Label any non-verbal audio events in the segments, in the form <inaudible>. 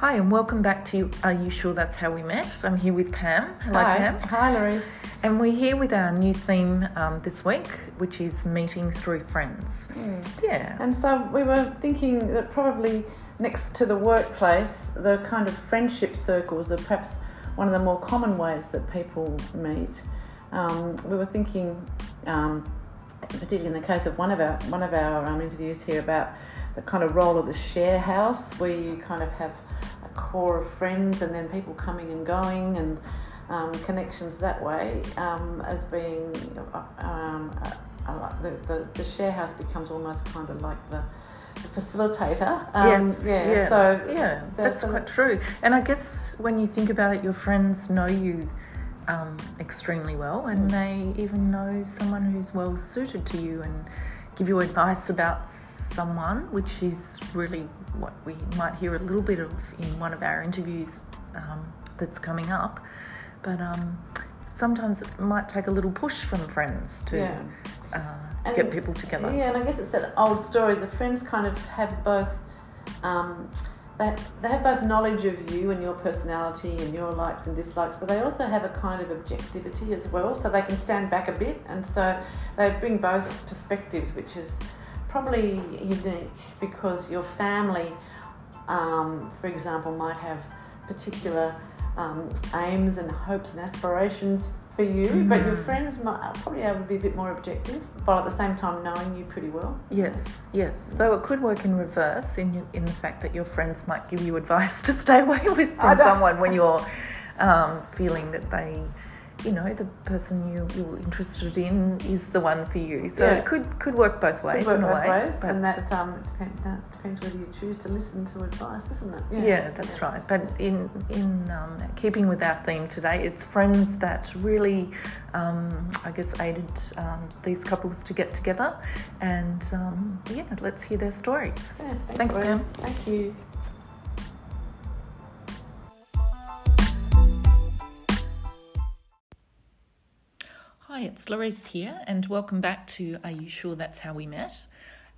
Hi, and welcome back to Are You Sure That's How We Met? I'm here with Pam. Hello, Hi. Pam. Hi, Louise. And we're here with our new theme um, this week, which is meeting through friends. Yeah. And so we were thinking that probably next to the workplace, the kind of friendship circles are perhaps one of the more common ways that people meet. Um, we were thinking, um, particularly in the case of one of our one of our um, interviews here, about the kind of role of the share house, where you kind of have core of friends and then people coming and going and um, connections that way, um, as being um, uh, uh, the, the the share house becomes almost kind of like the, the facilitator. Um, yes. yeah, So yeah, that's a- quite true. And I guess when you think about it, your friends know you um, extremely well, and Mm. they even know someone who's well suited to you and give you advice about someone, which is really what we might hear a little bit of in one of our interviews um, that's coming up. But um, sometimes it might take a little push from friends to Yeah. uh, get people together. Yeah, and I guess it's that old story. The friends kind of have both. Um, they, they have both knowledge of you and your personality and your likes and dislikes, but they also have a kind of objectivity as well. So they can stand back a bit, and so they bring both perspectives, which is probably unique because your family, um, for example, might have particular um, aims and hopes and aspirations for you, but your friends might probably able to be a bit more objective, while at the same time knowing you pretty well. Yes, yes. Though it could work in reverse in in the fact that your friends might give you advice <laughs> to stay away with from someone when you're um, feeling that they, you know, the person you you're interested in is the one for you. So Yeah. it could could work both ways Could work in a both way. ways, but- and that um, depends, that depends whether you choose to listen to advice, doesn't it? yeah, that's right. But in in um, keeping with our theme today, it's friends that really, um, I guess, aided um, these couples to get together, and um, yeah, let's hear their stories. Yeah, Thanks, Louise. Pam. Thank you. Hi, it's Louise here, and welcome back to Are You Sure That's How We Met?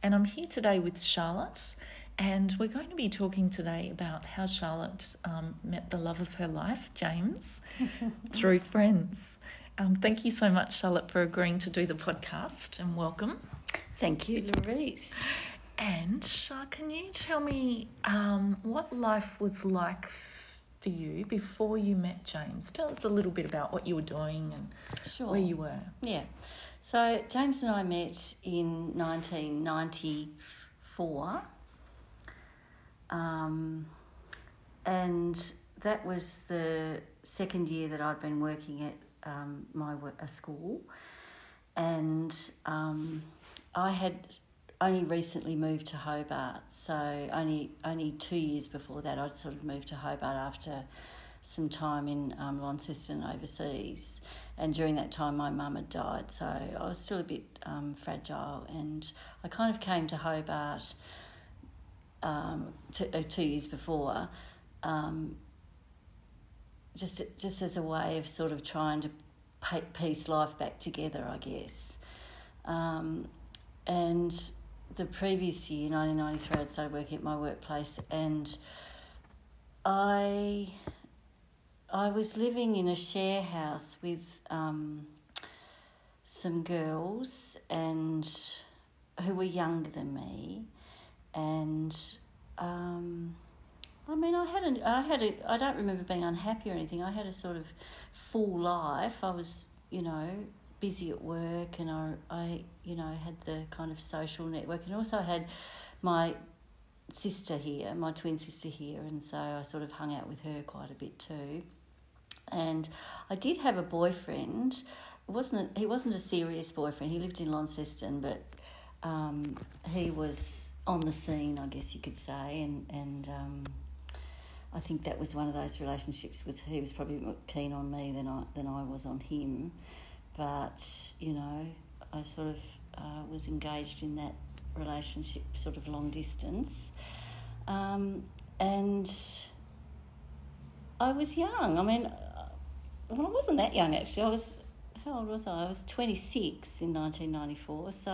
And I'm here today with Charlotte, and we're going to be talking today about how Charlotte um, met the love of her life, James, <laughs> through friends. Um, thank you so much, Charlotte, for agreeing to do the podcast, and welcome. Thank you, Louise. And Char, can you tell me um, what life was like for you before you met James? Tell us a little bit about what you were doing and Sure. where you were. Yeah. So James and I met in 1994. Um, and that was the second year that I'd been working at um, my wo- a school. And um, I had only recently moved to Hobart, so only only two years before that I'd sort of moved to Hobart after some time in um, Launceston overseas. And during that time, my mum had died, so I was still a bit um, fragile. And I kind of came to Hobart um, t- uh, two years before, um, just just as a way of sort of trying to piece life back together, I guess. Um, and the previous year, 1993, I'd started working at my workplace, and I I was living in a share house with um, some girls and who were younger than me, and um, I mean, I had a, I had a, I don't remember being unhappy or anything. I had a sort of full life. I was, you know, busy at work, and I, I, you know, had the kind of social network, and also had my sister here, my twin sister here, and so I sort of hung out with her quite a bit too. And I did have a boyfriend. It wasn't he wasn't a serious boyfriend. He lived in Launceston, but um, he was on the scene, I guess you could say, and and um, I think that was one of those relationships. Was he was probably more keen on me than I than I was on him, but you know, I sort of uh, was engaged in that relationship, sort of long distance, um, and I was young. I mean, uh, well, I wasn't that young actually. I was how old was I? I was 26 in 1994. So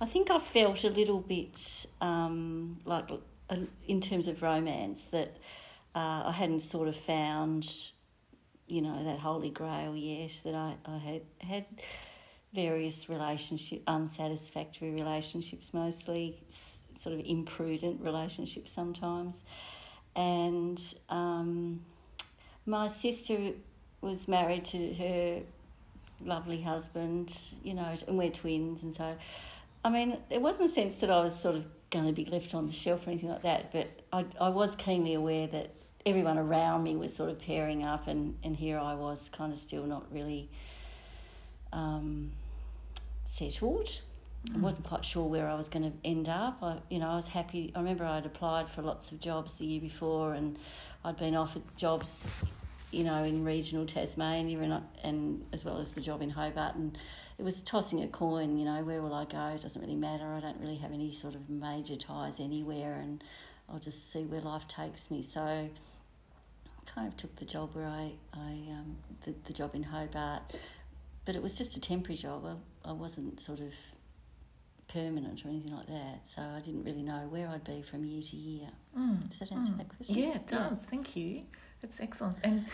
I think I felt a little bit um, like, uh, in terms of romance, that uh, I hadn't sort of found, you know, that holy grail yet. That I, I had had various relationship unsatisfactory relationships, mostly sort of imprudent relationships sometimes, and um, my sister was married to her lovely husband, you know, and we're twins, and so, I mean, there wasn't a sense that I was sort of going to be left on the shelf or anything like that, but I, I was keenly aware that everyone around me was sort of pairing up, and, and here I was kind of still not really um, settled. I wasn't quite sure where I was going to end up. I, you know, I was happy. I remember I'd applied for lots of jobs the year before, and I'd been offered jobs, you know, in regional Tasmania, and and as well as the job in Hobart. And it was tossing a coin. You know, where will I go? It doesn't really matter. I don't really have any sort of major ties anywhere, and I'll just see where life takes me. So, kind of took the job where I, I um, the, the job in Hobart, but it was just a temporary job. I, I wasn't sort of permanent or anything like that, so I didn't really know where I'd be from year to year. Mm, Does that answer mm. that question? Yeah, it does. Thank you. That's excellent. And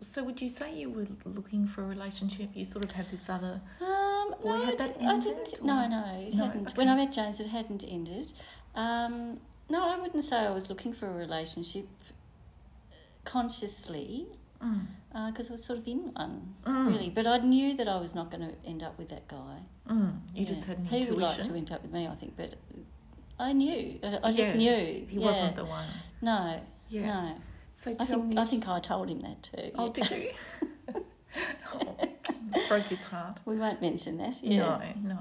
so, would you say you were looking for a relationship? You sort of had this other. Um, Or no, had I that didn't, I ended, didn't. or- No, no, it No, hadn't. okay. When I met James, it hadn't ended. Um, no, I wouldn't say I was looking for a relationship consciously Mm, because I was sort of in one, mm, really. But I knew that I was not going to end up with that guy. Mm, you Yeah. just had an he intuition. would like to end up with me, I think, but I knew. I just Yeah. knew. he yeah. wasn't the one. No, Yeah. no. So I tell think, me. I think I told him that too. Oh, did you? <laughs> oh, broke his heart. We won't mention that. Yeah. No, no.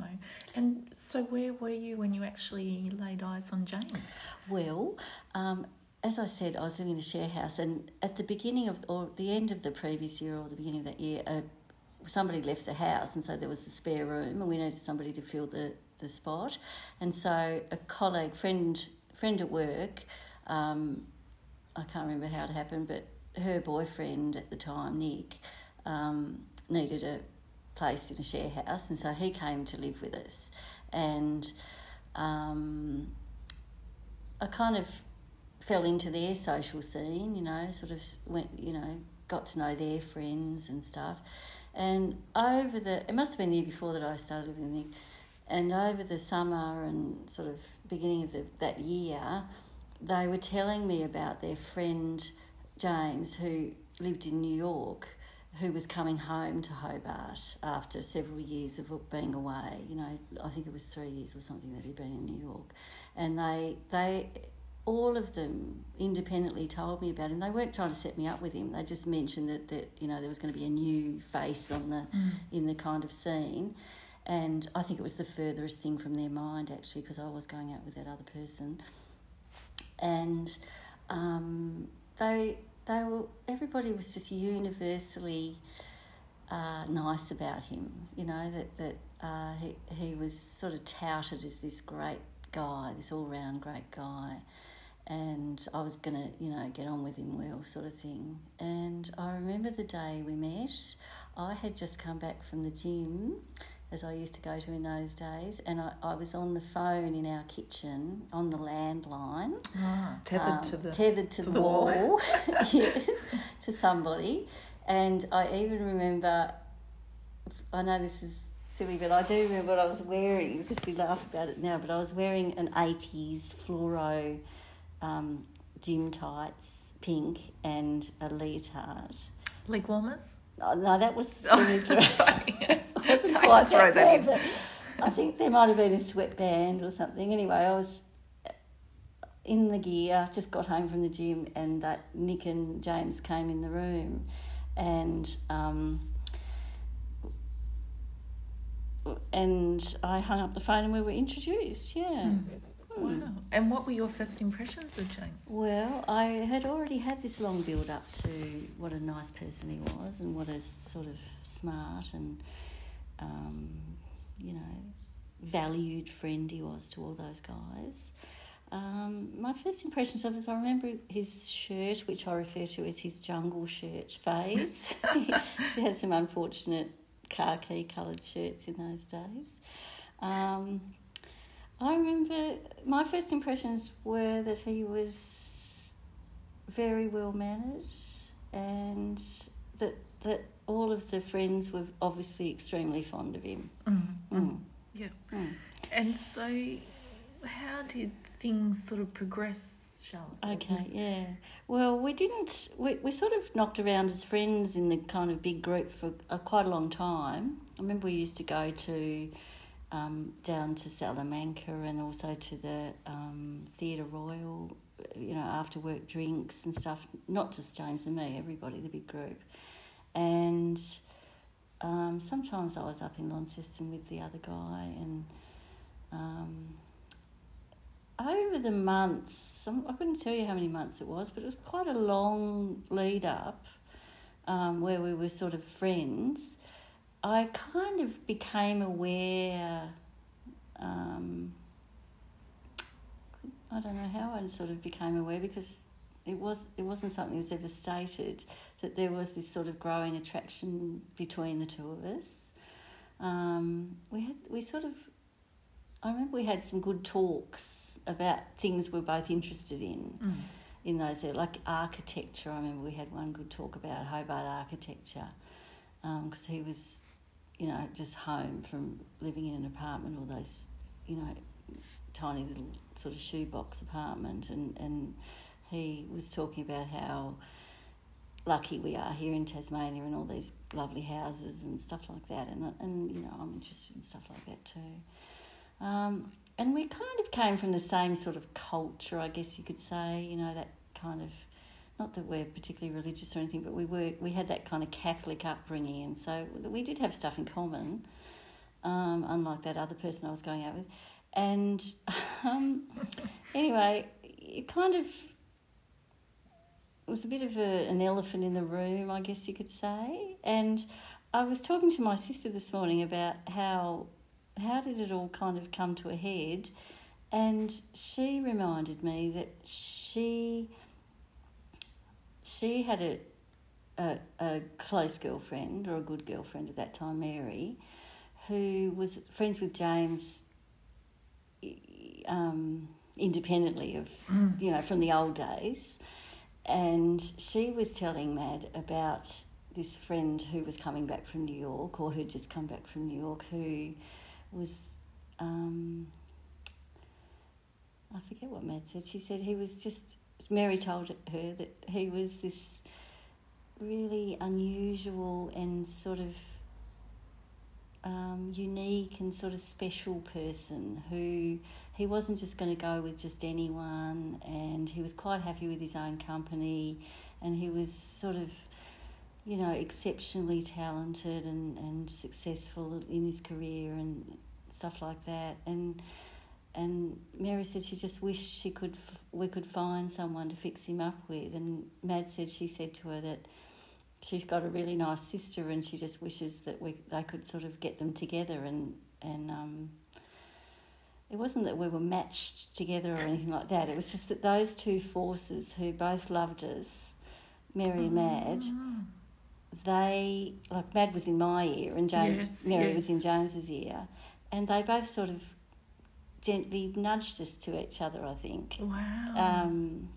And so, where were you when you actually laid eyes on James? Well, um, as I said, I was living in a share house, and at the beginning of, or the end of the previous year, or the beginning of that year, uh, somebody left the house, and so there was a spare room, and we needed somebody to fill the, the spot. And so a colleague, friend, friend at work, um, I can't remember how it happened, but her boyfriend at the time, Nick, um, needed a place in a share house, and so he came to live with us, and um, I kind of fell into their social scene, you know, sort of went, you know, got to know their friends and stuff. And over the, it must have been the year before that I started living there. And over the summer and sort of beginning of the, that year, they were telling me about their friend James, who lived in New York, who was coming home to Hobart after several years of being away. You know, I think it was three years or something that he'd been in New York, and they they all of them independently told me about him. They weren't trying to set me up with him. They just mentioned that, that you know there was going to be a new face on the in the kind of scene, and I think it was the furthest thing from their mind actually because I was going out with that other person, and um, they they were everybody was just universally uh, nice about him. You know that that uh, he he was sort of touted as this great guy, this all round great guy, and I was gonna you know get on with him well, sort of thing. And I remember the day we met. I had just come back from the gym. As I used to go to in those days, and I, I was on the phone in our kitchen on the landline, Ah, tethered um, to the. tethered to, to the, the wall. wall, <laughs> <laughs> yes, to somebody. And I even remember, I know this is silly, but I do remember what I was wearing because we laugh about it now. But I was wearing an eighties fluoro um, gym tights, pink, and a leotard. leg warmers? Oh, no, that was. <laughs> <laughs> <laughs> I wasn't quite throw that that in. bad, I think there might have been a sweatband or something. Anyway, I was in the gear, just got home from the gym, and that Nick and James came in the room, and um, and I hung up the phone and we were introduced. Yeah. Hmm. Wow. And what were your first impressions of James? Well, I had already had this long build up to what a nice person he was and what a sort of smart and, um, you know, valued friend he was to all those guys. Um, my first impressions of him, I remember his shirt, which I refer to as his jungle shirt phase. <laughs> <laughs> he had some unfortunate khaki coloured shirts in those days. Um, I remember my first impressions were that he was very well mannered, and that that all of the friends were obviously extremely fond of him. Mm. Mm. Yeah. Mm. And so, how did things sort of progress, Charlotte? Okay, yeah. Well, we didn't. We, we sort of knocked around as friends in the kind of big group for a, quite a long time. I remember we used to go to um, down to Salamanca and also to the um, Theatre Royal, you know, after work drinks and stuff. Not just James and me, everybody, the big group. And um, sometimes I was up in Launceston with the other guy, and um, over the months, some, I couldn't tell you how many months it was, but it was quite a long lead up um, where we were sort of friends. I kind of became aware. Um, I don't know how I sort of became aware because it was it wasn't something that was ever stated that there was this sort of growing attraction between the two of us. Um, we had we sort of I remember we had some good talks about things we're both interested in Mm. in those there, like architecture. I remember we had one good talk about Hobart architecture because he was, you know, just home from living in an apartment, or those, you know, tiny little sort of shoebox apartment, and and he was talking about how lucky we are here in Tasmania and all these lovely houses and stuff like that, and and you know I'm interested in stuff like that too. Um, and we kind of came from the same sort of culture, I guess you could say. You know that kind of, not that we're particularly religious or anything, but we were we had that kind of Catholic upbringing, and so we did have stuff in common. Um, unlike that other person I was going out with, and <laughs> um, anyway, it kind of was a bit of a, an elephant in the room, I guess you could say. And I was talking to my sister this morning about how how did it all kind of come to a head, and she reminded me that she she had a a, a close girlfriend or a good girlfriend at that time, Mary, who was friends with James. Um, independently of you know from the old days and she was telling Mad about this friend who was coming back from New York or who'd just come back from New York who was um, I forget what Mad said. She said he was just Mary told her that he was this really unusual and sort of um, unique and sort of special person who he wasn't just going to go with just anyone and he was quite happy with his own company and he was sort of you know exceptionally talented and, and successful in his career and stuff like that. And and Mary said she just wished she could we could find someone to fix him up with and Mad said she said to her that she's got a really nice sister and she just wishes that we they could sort of get them together and and um, it wasn't that we were matched together or anything like that. It was just that those two forces who both loved us, Mary and Mad, they like Mad was in my ear and James Yes, Mary yes. was in James's ear, and they both sort of gently nudged us to each other. I think. Wow. Um,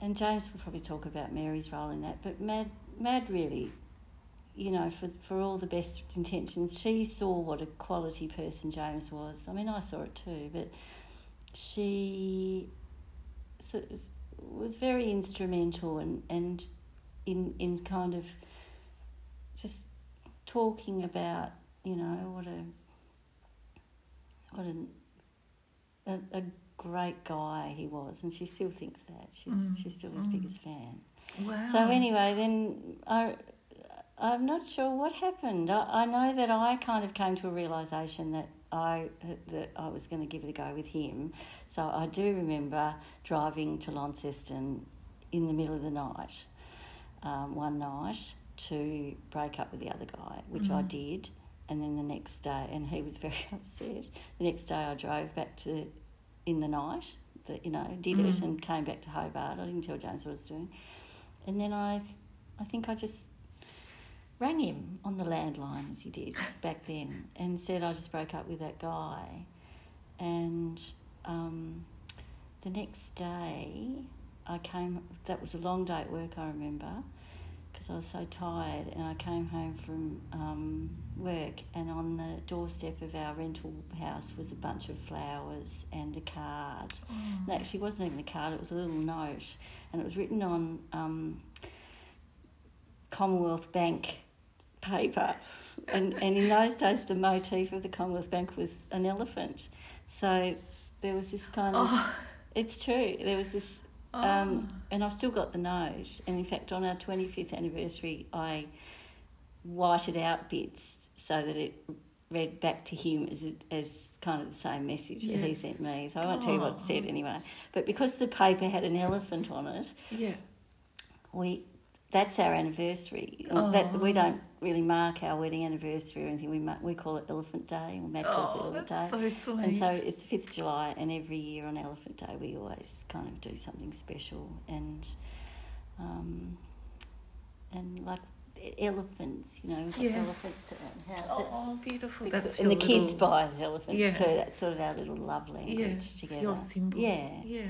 and James will probably talk about Mary's role in that, but Mad, Mad really, you know, for, for all the best intentions, she saw what a quality person James was. I mean, I saw it too, but she so, was, was very instrumental and, and in, in kind of just talking about, you know, what a, what an, a, a great guy he was, and she still thinks that. She's Mm, she's still his mm. biggest fan. wow. So anyway, then I I'm not sure what happened. I, I know that I kind of came to a realization that I that I was going to give it a go with him. So I do remember driving to Launceston in the middle of the night, um, one night to break up with the other guy, which I Mhm. did. And then the next day, and he was <laughs> very upset. The next day, I drove back to in the night. That you know, did it Mm. and came back to Hobart. I didn't tell James what I was doing. And then I, I think I just rang him on the landline as he did back then and said I just broke up with that guy. And um, the next day, I came. That was a long day at work. I remember because I was so tired, and I came home from um, work, and on the doorstep of our rental house was a bunch of flowers and a card. Oh. And actually, it wasn't even a card; it was a little note, and it was written on um, Commonwealth Bank paper. And, and in those days, the motif of the Commonwealth Bank was an elephant. So there was this kind of. Oh. It's true. There was this Oh. um, and I've still got the note. And in fact, on our 25th anniversary, I whited out bits so that it read back to him as, it, as kind of the same message that he sent me. So I won't tell you what it said Oh. anyway. But because the paper had an elephant on it, yeah. we that's our anniversary. That we Oh. don't really mark our wedding anniversary or anything. We ma- we call it Elephant Day, or Matt calls it Oh, Elephant that's Day. so sweet. And so it's the fifth of July, and every year on Elephant Day, we always kind of do something special, and um, and like elephants, you know, Yes. elephants around houses. oh, beautiful. Because- That's and the your kids buy elephants Yeah. too. That's sort of our little love language Yeah, it's together. your symbol. Yeah. Yeah.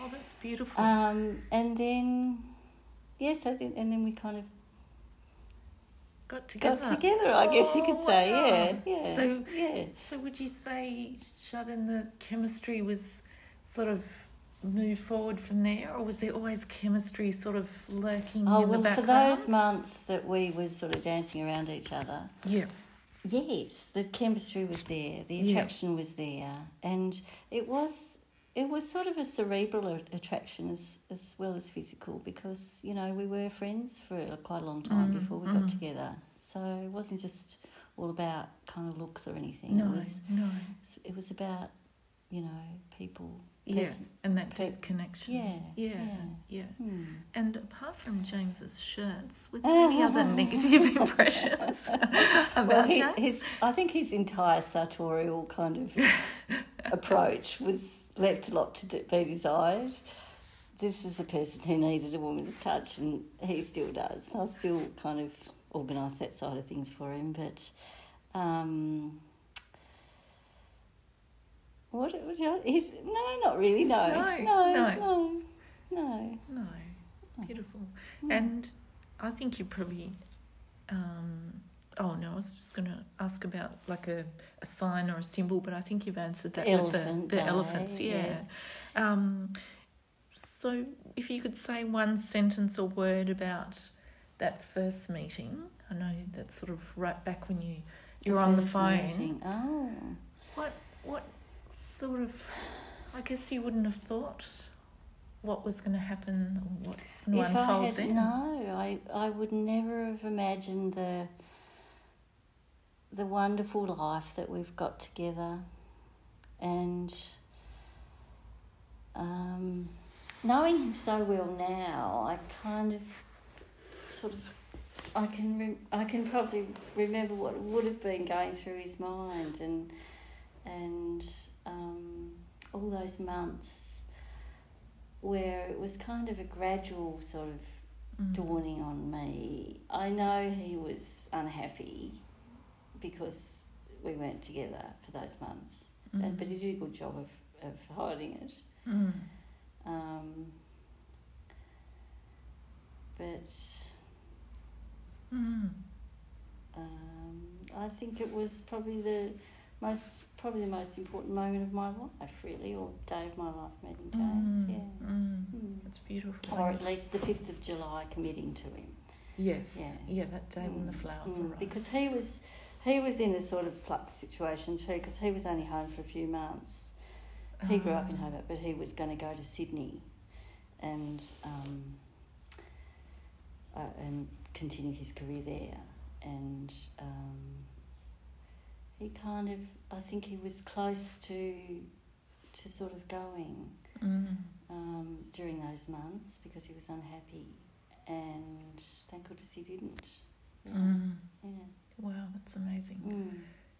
Oh, that's beautiful. Um, and then, yeah, so then, and then we kind of got together. got together, I guess you could Oh, say. Yeah, yeah. So- yeah. So would you say, Shadin, the chemistry was sort of moved forward from there, or was there always chemistry sort of lurking Oh in well, the for those months that we were sort of dancing around each other, yeah. yes, the chemistry was there, the Yeah. attraction was there, and it was it was sort of a cerebral attraction as as well as physical because you know we were friends for quite a long time Mm, before we mm. got together, so it wasn't just all about kind of looks or anything. No, It was no. it was about you know people. Yeah, and that deep connection. Yeah, Yeah, yeah. yeah. Hmm. And apart from James's shirts, were there <laughs> any other negative impressions <laughs> about Well, he, James? his, I think his entire sartorial kind of <laughs> approach was left a lot to be desired. This is a person who needed a woman's touch, and he still does. I still kind of organise that side of things for him, but. Um, what you? He's no, not really. No, No, no, no. no, no. Beautiful. Mm. And I think you probably. Um, oh no, I was just going to ask about like a, a sign or a symbol, but I think you've answered that Elephant with the, the elephants. Yeah. yes. Um, so if you could say one sentence or word about that first meeting, I know that's sort of right back when you you're on the phone. meeting. Oh. What what sort of? I guess you wouldn't have thought what was going to happen or what was going to if I unfold had, then. No, I, I would never have imagined the the wonderful life that we've got together, and um, knowing him so well now, I kind of sort of I can re- I can probably remember what would have been going through his mind and and um, all those months where it was kind of a gradual sort of Mm. dawning on me. I know he was unhappy because we weren't together for those months, Mm. and, but he did a good job of, of hiding it. Mm. Um, but Mm. um, I think it was probably the most probably the most important moment of my life, really, or day of my life meeting James. Mm. Yeah. Mm. Mm. That's beautiful. Or at least the 5th of July committing to him. yes. Yeah. Yeah. That day when the Mm, flowers mm, arrive. Because he was he was in a sort of flux situation too, because he was only home for a few months. He grew up in Ah. Hobart, but he was going to go to Sydney, and um, uh, and continue his career there. And um, he kind of, I think he was close to to sort of going Mm. um, during those months because he was unhappy, and thank goodness he didn't. Yeah. Mm. Yeah. Wow, that's amazing.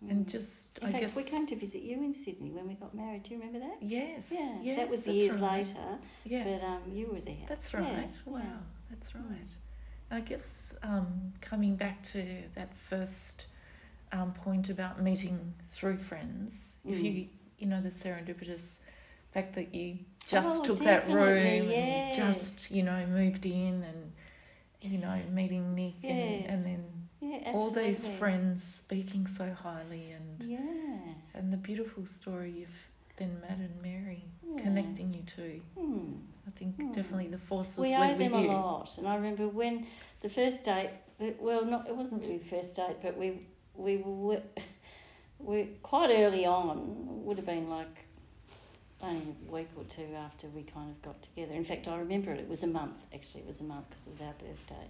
Mm. And mm. just, In I fact, guess. we came to visit you in Sydney when we got married. Do you remember that? yes. Yeah, Yes. that was years right. later, Yeah. but um, you were there. That's right. yeah. Wow, that's right. I guess um, coming back to that first um, point about meeting through friends, if Mm. you you know the serendipitous fact that you just Oh, took that room yes. and just you know moved in and you know meeting Nick and, Yes. and then Yeah, all absolutely. friends speaking so highly and Yeah. and the beautiful story of then Mad and Mary yeah. connecting you two. Hmm. I think Hmm. definitely the force was We with, owe them you. a lot, and I remember when the first date. Well, not it wasn't really the first date, but we we were we quite early on. Would have been like only a week or two after we kind of got together. In fact, I remember it. It was a month. Actually, it was a month because it was our birthday.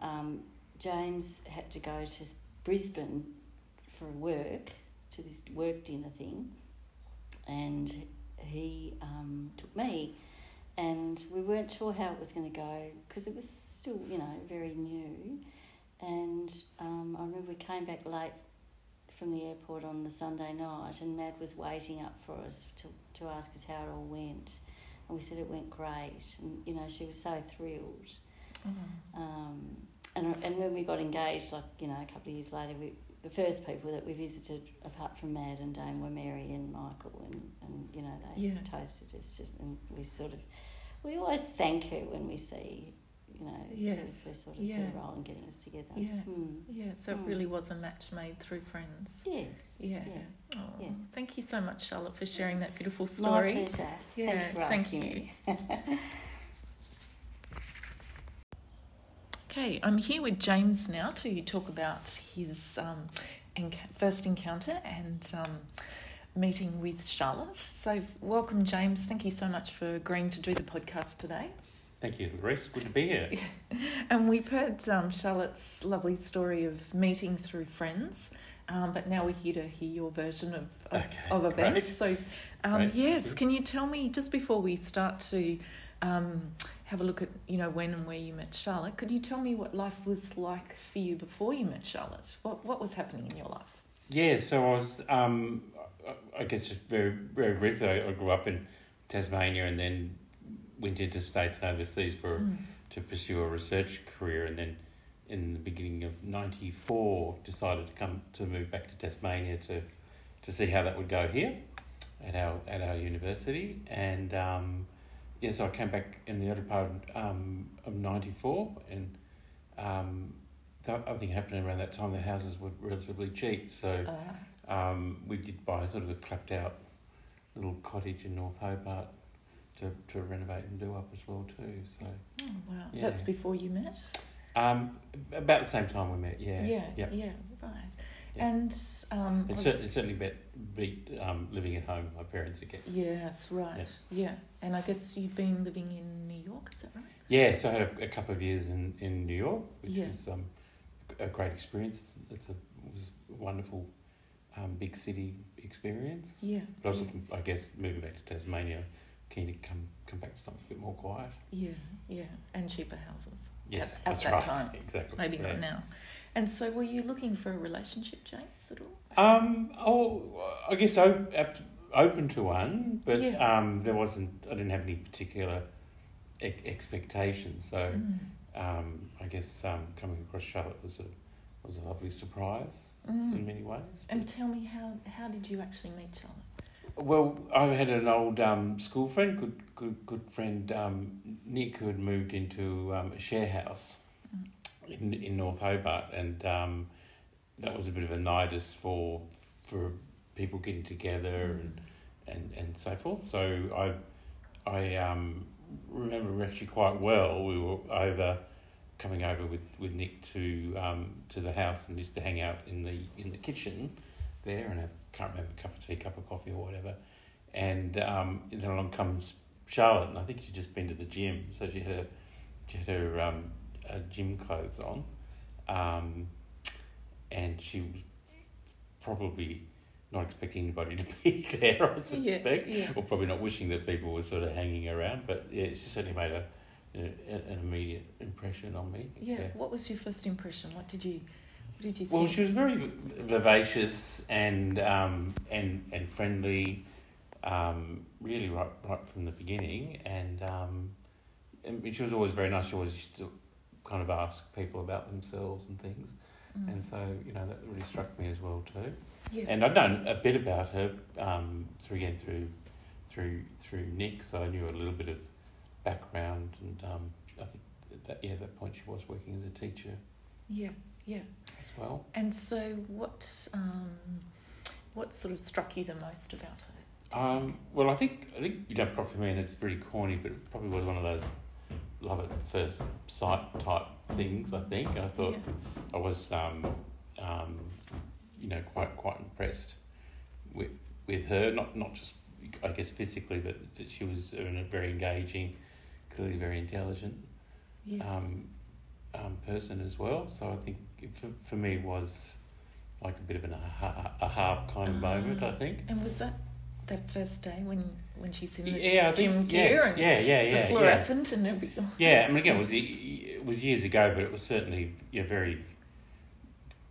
Um, James had to go to Brisbane for work to this work dinner thing, and he um, took me and we weren't sure how it was going to go because it was still, you know, very new. And um, I remember we came back late from the airport on the Sunday night, and Mad was waiting up for us to, to ask us how it all went. And we said it went great, and you know, she was so thrilled. Oh. Um, and, and when we got engaged, like, you know, a couple of years later, we, the first people that we visited, apart from Mad and Dame, were Mary and Michael, and, and you know, they Yeah. toasted us. And we sort of, we always thank her when we see, you know, Yes. for sort of Yeah. role in getting us together. Yeah. Mm. Yeah, so it Mm. really was a match made through friends. Yes. Yeah. Yes. Oh, yes. Thank you so much, Charlotte, for sharing that beautiful story. My pleasure. <laughs> Yeah, thank you thank you. <laughs> Okay, I'm here with James now to talk about his um, enc- first encounter and um, meeting with Charlotte. So, welcome, James. Thank you so much for agreeing to do the podcast today. Thank you, Reese. Good to be here. <laughs> And we've heard um, Charlotte's lovely story of meeting through friends, um, but now we're here to hear your version of, of, Okay, of events. great. So, um, yes, can you tell me just before we start to um, have a look at you know when and where you met Charlotte? Could you tell me what life was like for you before you met Charlotte? What what was happening in your life? Yeah, so I was, um, I- I guess just very, very briefly, I I grew up in Tasmania and then went interstate and overseas for Mm. to pursue a research career, and then in the beginning of '94 decided to come to move back to Tasmania to to see how that would go here at our at our university, and um, yeah, so I came back in the early part um, of '94, and um, the other thing happened around that time. The houses were relatively cheap, so Uh, um, we did buy sort of a clapped out little cottage in North Hobart to, to renovate and do up as well too. So oh wow, Yeah. that's before you met. um, about the same time we met. Yeah, yeah, yeah. yeah, right. Yeah. And um, It, cer- it certainly beat, beat um, living at home. My parents again. yes, right, Yes. yeah. And I guess you've been living in New York, is that right? Yeah, so I had a, a couple of years in, in New York, which Yeah. was um, a great experience. It's a it was a wonderful um, big city experience. Yeah. But I was yeah. looking, I guess, moving back to Tasmania, keen to come come back to something a bit more quiet. Yeah, yeah, and cheaper houses. Yes, at that's that right. time. Exactly. Maybe yeah. not now. And so, were you looking for a relationship, James, at all? Um. Oh, I guess op- open to one, but Yeah. um, there wasn't. I didn't have any particular e- expectations. So Mm. um, I guess um, coming across Charlotte was a was a lovely surprise Mm. in many ways. And tell me how how did you actually meet Charlotte? Well, I had an old um, school friend, good good good friend um, Nick, who had moved into um, a share house in in North Hobart, and um, that was a bit of a nidus for for people getting together and and, and so forth. So I I um, remember actually quite well. We were over coming over with, with Nick to um, to the house and used to hang out in the in the kitchen there and have can't remember a cup of tea, cup of coffee or whatever. And um, then along comes Charlotte, and I think she'd just been to the gym, so she had her she had her um, uh, gym clothes on, um, and she was probably not expecting anybody to <laughs> be there, I suspect, yeah. or probably not wishing that people were sort of hanging around. But yeah, she certainly made a, a an immediate impression on me. Yeah. What was your first impression? What did you did you Well, think? she was very vivacious and um, and and friendly, um, really right right from the beginning, and um, and she was always very nice. She always used to kind of ask people about themselves and things, Mm. and so you know that really struck me as well too. yeah. And I'd known a bit about her um, through again through through through Nick, so I knew a little bit of background, and um, I think at that yeah, at that point she was working as a teacher Yeah, yeah. as well. And so, what um, what sort of struck you the most about her? Um, well, I think I think you know, probably for me, and it's pretty corny, but it probably was one of those love at first sight type things. I think I thought I was, um, um, you know, quite quite impressed with with her. Not not just I guess physically, but that she was a very engaging, clearly very intelligent Yeah, um, um, person as well. So I think it, for for me was like a bit of an aha, aha kind of moment. I think. and was that that first day when when she's in the Yeah, think gym s- gear yes, and yeah, yeah, yeah, the yeah. fluorescent and everything? Yeah, I <laughs> mean, again, it was it was years ago, but it was certainly yeah, very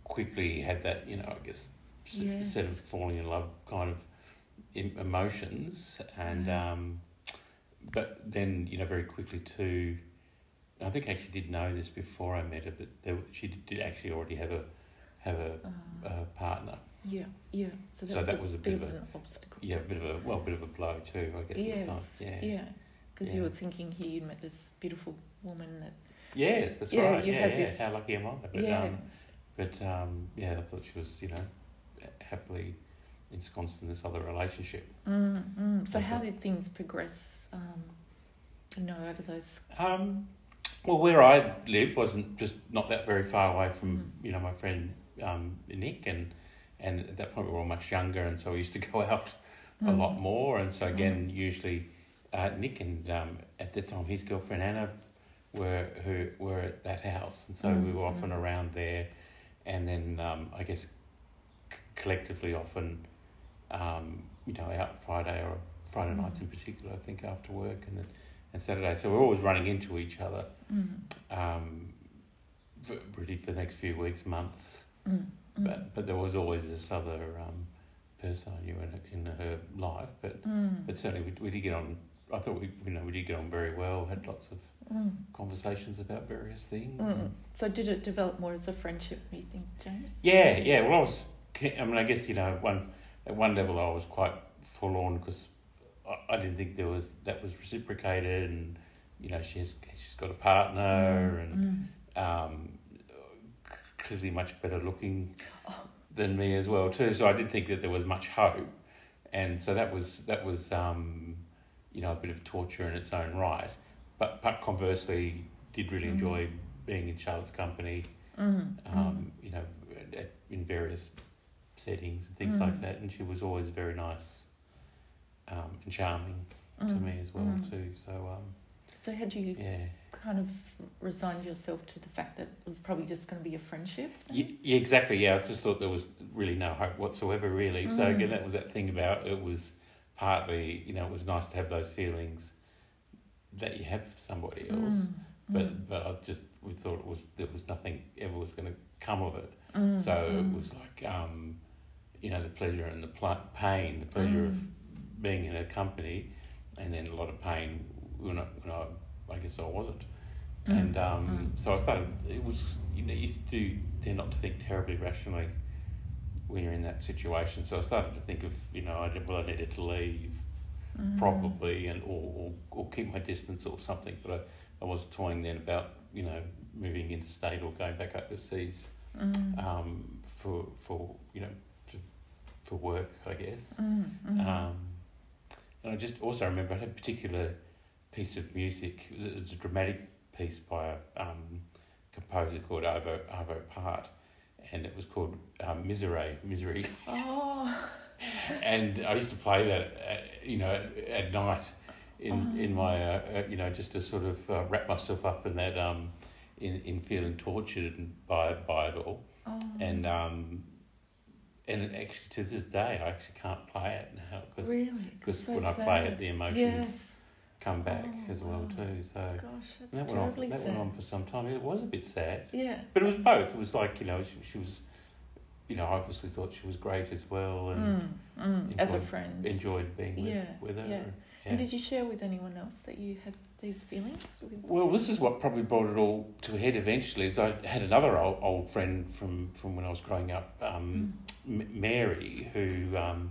quickly had that you know I guess Yes. set of falling in love kind of emotions, and Yeah. um, but then you know very quickly too. I think I actually did know this before I met her, but there, she did, actually already have a have a, Uh, a partner. yeah, yeah. So that, So was, that a was a bit bit of of an obstacle. Yeah, a bit of a well, a bit of a blow too, I guess. At the time. Yes, Yeah. yeah. Because you were thinking here you'd met this beautiful woman that Yes, that's Yeah, right. you yeah, had yeah. this- How lucky am I? But, yeah. um, But um, yeah, I thought she was, you know, happily ensconced in this other relationship. mm, mm. So That's how did things progress? Um, you know, over those. Um, well, where I live wasn't just not that very far away from, Mm. you know, my friend um, Nick, and and at that point we were all much younger, and so we used to go <laughs> out a Mm. lot more. And so again, usually uh, Nick and um, at the time his girlfriend Anna were who were at that house, and so Mm, we were often mm. around there. And then um, I guess c- collectively often, um, you know, out Friday or Friday Mm. nights in particular. I think after work and then and Saturday. So we're always running into each other. Mm, Um, for, really for the next few weeks, months. mm, mm, But but there was always this other um, person I knew in, in her life. But mm, but certainly we, we did get on. I thought we you know we did get on very well. Had lots of mm, conversations about various things. mm. So did it develop more as a friendship? You think, James? yeah, yeah. Well, I was. I mean, I guess you know one at one level I was quite forlorn because I, I didn't think there was that was reciprocated, and you know she's she's got a partner and. Mm. um, clearly much better looking Oh. than me as well too. So I did think that there was much hope, and so that was that was um, you know a bit of torture in its own right. But but conversely, did really Mhm. enjoy being in Charlotte's company. Mm, Um, You know, at, in various settings and things Mm. like that, and she was always very nice um, and charming mm, to me as well mm. too. So um, So had you yeah. kind of resigned yourself to the fact that it was probably just going to be a friendship? Yeah, yeah, exactly. Yeah, I just thought there was really no hope whatsoever, really. So Mm. again, that was that thing about it was partly, you know, it was nice to have those feelings that you have for somebody else, Mm, but mm, but I just we thought it was there was nothing ever was going to come of it. mm, So mm, it was like, um, you know, the pleasure and the pl- pain, the pleasure of Mm. Being in a company, and then a lot of pain when I, when I, I guess I wasn't. Mm, And um, mm. so I started. It was you know you do tend not to think terribly rationally when you're in that situation. So I started to think of you know I did, well I needed to leave mm. probably and or, or or keep my distance or something. But I, I was toying then about you know moving interstate or going back overseas um, for for you know to, for work I guess. Um, and I just also remember I had a particular piece of music. It was, it was a dramatic piece by a um, composer called Arvo, Arvo Pärt, and it was called um, Miserere. Miserere. Oh, <laughs> and I used to play that, at, you know, at, at night in in my, uh, uh, you know, just to sort of uh, wrap myself up in that, um, in in feeling tortured by by it all, oh. and um, and actually to this day I actually can't play it now because really? because So when I play it, the emotions Yes. come back Oh, as well too. So Gosh, that's that went on. That sad. went on for some time. It was a bit sad, Yeah. but it was both. It was like you know she, she was, you know, I obviously thought she was great as well, and Mm, mm, as a friend. enjoyed being with, Yeah, with her. yeah. Yeah. And did you share with anyone else that you had these feelings? With... Well, this is what probably brought it all to a head eventually. Is I had another old, old friend from, from when I was growing up, um, Mm. Mary, who um,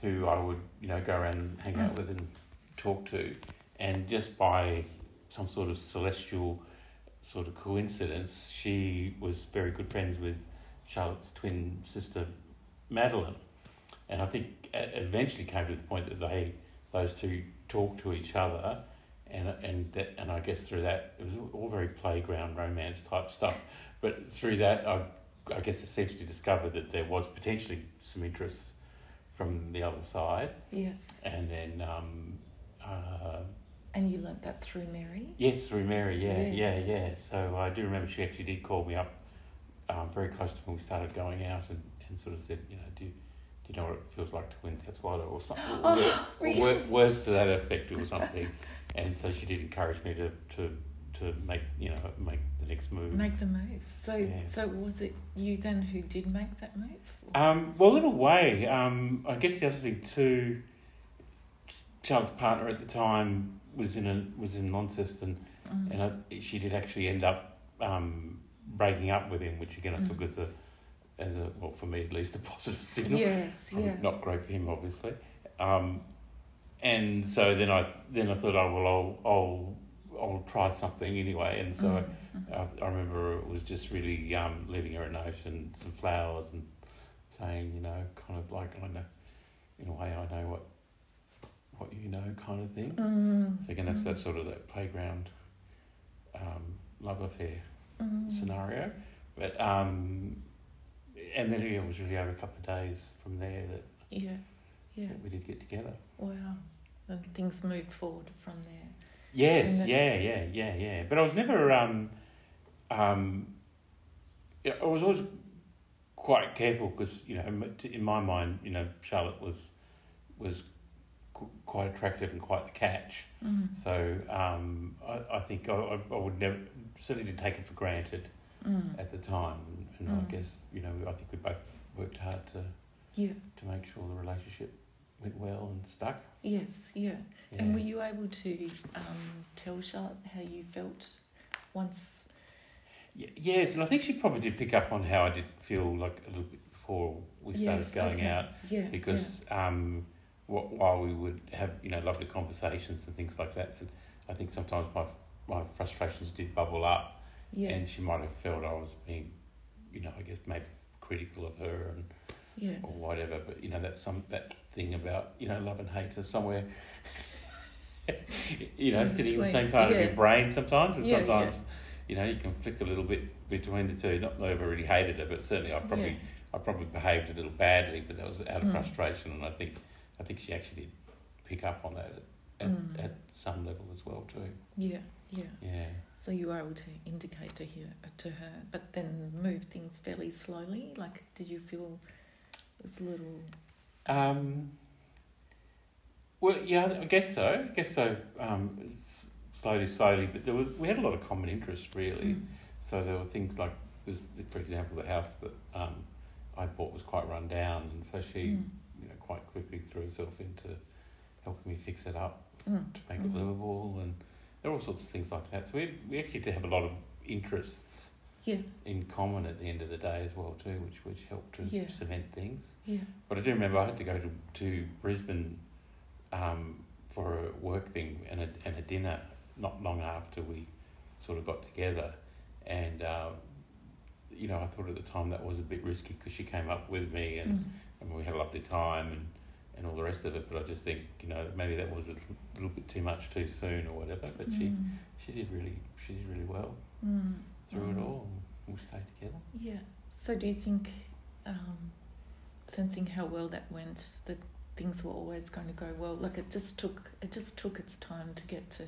who I would you know go around and hang out Mm. with and talk to, and just by some sort of celestial sort of coincidence, she was very good friends with Charlotte's twin sister, Madeline, and I think eventually came to the point that they those two talked to each other. And, and that, and I guess through that it was all very playground romance type stuff, but through that I I guess essentially discovered that there was potentially some interest from the other side, Yes. and then um, uh, And you learnt that through Mary? yes, through Mary, yeah, Yes. yeah, yeah. So I do remember she actually did call me up um, very close to when we started going out, and, and sort of said, you know, do you, do you know what it feels like to win Tattslotto or something, or, Oh, or <laughs> really? wor- words to that effect or something. and so she did encourage me to to to make you know make the next move. Make the move. So, Yeah. so was it you then who did make that move? Um, well, in a way, um, I guess the other thing too. Charlotte's partner at the time was in a was in Launceston, Mm. and I, she did actually end up um, breaking up with him, which again I Mm. took as a as a well for me at least a <laughs> positive signal. yes, yeah. Not great for him, obviously. Um, and so then I then I thought, oh well, I'll I'll I'll try something anyway, and so. Mm, mm. I, I remember it was just really um, leaving her a note and some flowers and saying, you know, kind of like I know, in a way, I know what what you know, kind of thing. Mm, So again, that's that sort of that playground um, love affair mm. scenario. But um, and then it was really over a couple of days from there that, Yeah, yeah. that we did get together. Wow. And things moved forward from there. Yes, And then- yeah, yeah, yeah, yeah. But I was never. Um, um, I was always quite careful because you know, in my mind, you know, Charlotte was was qu- quite attractive and quite the catch. Mm, So um, I, I think I, I would never certainly didn't take it for granted mm. at the time, and Mm. I guess you know, I think we both worked hard to Yeah, to make sure the relationship went well and stuck. yes, yeah. Yeah. And were you able to um, tell Charlotte how you felt once? Y- Yes, and I think she probably did pick up on how I did feel like a little bit before we started Yes, going okay. out Yeah, because um, wh- while we would have you know lovely conversations and things like that, and I think sometimes my f- my frustrations did bubble up, yeah, yeah, and she might have felt I was being, you know, I guess maybe critical of her and yes. or whatever. But you know that some that thing about you know love and hate are somewhere. <laughs> you know, In sitting in the same part of your brain sometimes, and Yeah, yeah. sometimes, you know, you can flick a little bit between the two. Not that I ever really hated her, but certainly I probably Yeah. I probably behaved a little badly, but that was out of Mm. frustration, and I think I think she actually did pick up on that at, at, Mm. at some level as well too. Yeah, yeah. Yeah. So you were able to indicate to her, to her, but then move things fairly slowly. Like, did you feel it was a little? Um, well, yeah, I guess so. I guess so. Um, slowly, slowly, but there was we had a lot of common interests really. Mm. So there were things like this, for example, the house that um, I bought was quite run down, and so she, Mm. you know, quite quickly threw herself into helping me fix it up Mm. to make Mm. it livable, and there were all sorts of things like that. So we we actually did have a lot of interests Yeah, in common at the end of the day as well too, which which helped to Yeah. cement things. yeah. But I do remember I had to go to, to Brisbane um, for a work thing and a, and a dinner not long after we sort of got together. And, um, you know, I thought at the time that was a bit risky because she came up with me and, Mm. and we had a lovely time and, and all the rest of it. But I just think, you know, maybe that was a little, little bit too much too soon or whatever. But she, Mm. she did really she did really well Mm. Through it Mm. all. And we stayed together. Yeah. So do you think, um, sensing how well that went, that things were always going to go well? Like it just took it just took its time to get to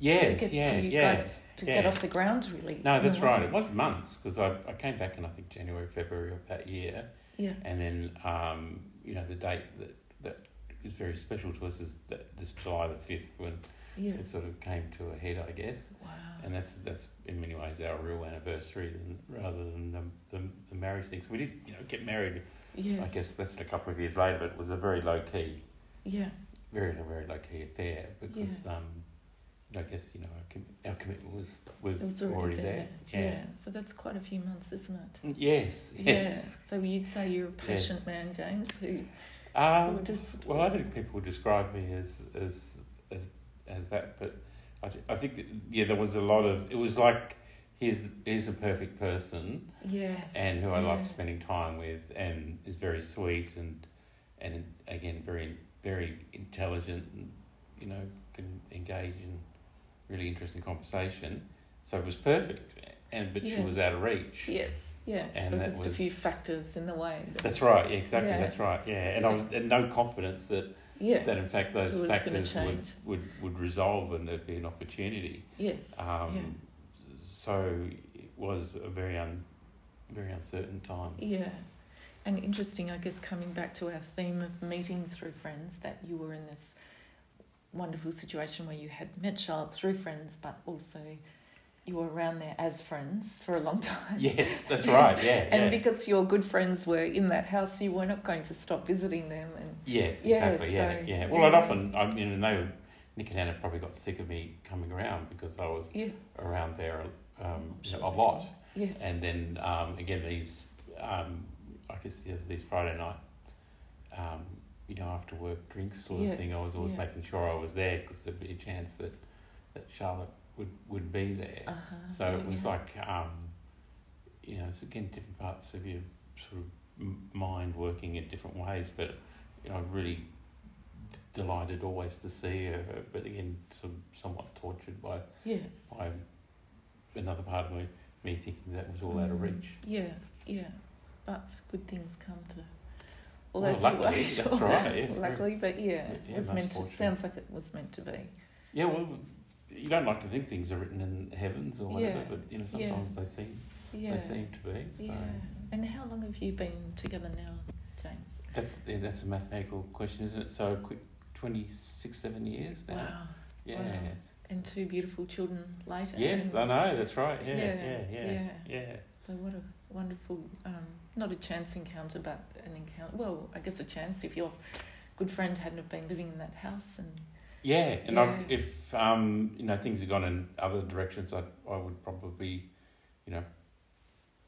Yes, to get yeah, to you yeah. guys to yeah. get off the ground really. No, that's right. way. It was months because I, I came back in I think January, February of that year, Yeah. and then um, you know the date that that is very special to us is that this July the fifth when Yeah. it sort of came to a head, I guess, Wow. and that's that's in many ways our real anniversary than, rather than the, the the marriage thing. So we did you know get married. yes. I guess that's a couple of years later, but it was a very low key, Yeah. very very low key affair because. Um, I guess you know our, com- our commitment was was, was already, already there. there. Yeah. So that's quite a few months, isn't it? Yes, yes. Yeah. So you'd say you're a patient man, James, who Um, just- well, I think people would describe me as as as as that, but I th- I think that, yeah, there was a lot of it was like here's the, here's a perfect person Yes. and who I yeah. love spending time with and is very sweet and and again very very intelligent and you know can engage in really interesting conversation. So it was perfect, and but she was out of reach. Yes, yeah. And just a few factors in the way. That's right. Yeah, exactly. Yeah. That's right. Yeah, and I was and no confidence that yeah. that in fact those It was gonna factors would, would would resolve and there'd be an opportunity. yes. Um, So it was a very un, very uncertain time. yeah. Yeah. And interesting, I guess, coming back to our theme of meeting through friends, that you were in this wonderful situation where you had met Charlotte through friends, but also you were around there as friends for a long time. Yes, that's <laughs> right. Yeah, And yeah. because your good friends were in that house, you were not going to stop visiting them. And yes, Yeah, exactly. yeah, so- yeah. Well, I'd often, I mean, they were, Nick and Anna probably got sick of me coming around because I was yeah, around there um, Sure. a lot. yeah, And then um, again, these, um, I guess, yeah, these Friday night, um, you know, after work drinks sort of thing, I was always making sure I was there because there'd be a chance that, that Charlotte would, would be there. uh-huh, So yeah, it was yeah. like, um, you know, it's again different parts of your sort of mind working in different ways, but you know, really delighted always to see her, but again, sort of somewhat tortured by, yes. by another part of me, me thinking that was all out of Mm, reach. Yeah, yeah. But good things come to all Well, those luckily, that's right, <laughs> yes, luckily, but yeah, Yeah, it was meant to. Sounds like it was meant to be. Yeah, well, you don't like to think things are written in heavens or whatever, Yeah, but you know, yeah. sometimes they seem Yeah. they seem to be. So Yeah. And how long have you been together now, James? that's yeah, that's a mathematical question, isn't it? So quick, twenty six, seven years now. Wow. Yeah. Wow. And two beautiful children later. Yes, and- I know. That's right. Yeah, Yeah, yeah, yeah, yeah. yeah. So what a wonderful, um, not a chance encounter, but an encounter. Well, I guess a chance if your good friend hadn't have been living in that house and Yeah, and Yeah. I, if um, you know things had gone in other directions, I I would probably, you know,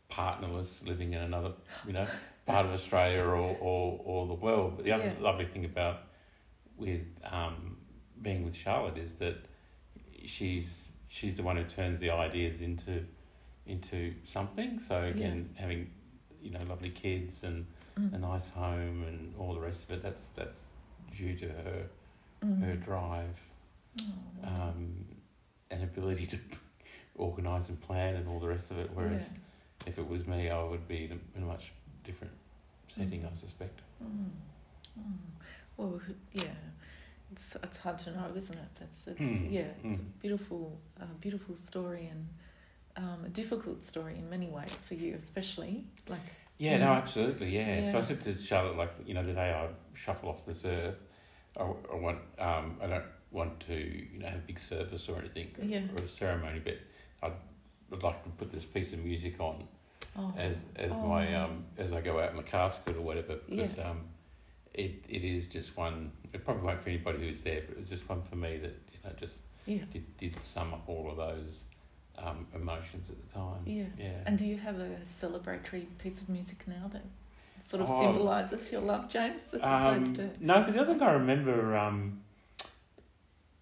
partnerless, living in another, you know, <laughs> part of Australia or or, or the world. But the other Yeah. lovely thing about with um, being with Charlotte is that she's she's the one who turns the ideas into into something. So again, having you know lovely kids and mm, a nice home and all the rest of it. That's that's due to her mm. her drive Oh, wow. um, and ability to organise and plan and all the rest of it. Whereas Yeah. if it was me, I would be in a, much different setting, Mm. I suspect. Mm. Mm. Well, yeah, it's it's hard to know, isn't it? But it's Mm, yeah, it's a mm. beautiful, uh, beautiful story and um, a difficult story in many ways for you, especially like Yeah, no, absolutely, yeah. So I said to Charlotte, like, you know, the day I shuffle off this earth, I, I want, um, I don't want to, you know, have a big service or anything Yeah. or a ceremony, but I'd, I'd like to put this piece of music on oh, as as my Oh. um as I go out in the casket or whatever because um it it is just one it probably won't for anybody who's there but it's just one for me that you know just yeah, did, did sum up all of those um emotions at the time yeah. yeah And do you have a celebratory piece of music now that sort of Oh. symbolises your love, James, as opposed um, to no but the other thing I remember um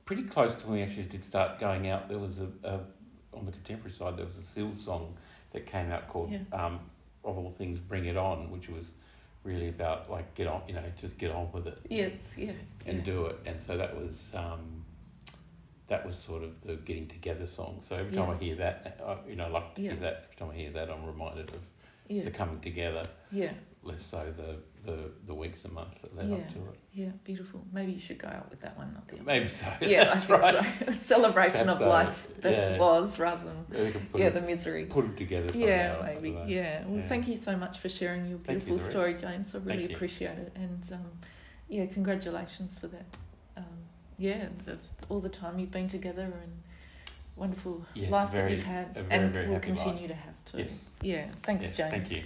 pretty close to when we actually did start going out there was a, a on the contemporary side there was a Seal song that came out called Yeah. um of all things Bring It On which was really about like get on you know just get on with it yes, yeah, and yeah. do it. And so that was um, that was sort of the getting together song. So every time Yeah. I hear that, I, you know, I like to Yeah. hear that. Every time I hear that, I'm reminded of the coming together. yeah, Less so the the, the weeks and months that led yeah, up to it. yeah. Beautiful. Maybe you should go out with that one, not the other. Maybe so. <laughs> Yeah, That's I right. think so. A <laughs> celebration Perhaps of so, life that yeah. was rather than Yeah, we can put, yeah it, the misery. put it together somehow. Yeah, maybe. Yeah. Well, Yeah. thank you so much for sharing your Thank you, beautiful story, James. I really Thank you. appreciate it, and um, yeah, congratulations for that. Um, yeah, all the time you've been together and wonderful Yes, life very- that you've had, a very, and very will continue life. to have too. Yes. Yeah. Thanks, Yes, James. Thank you.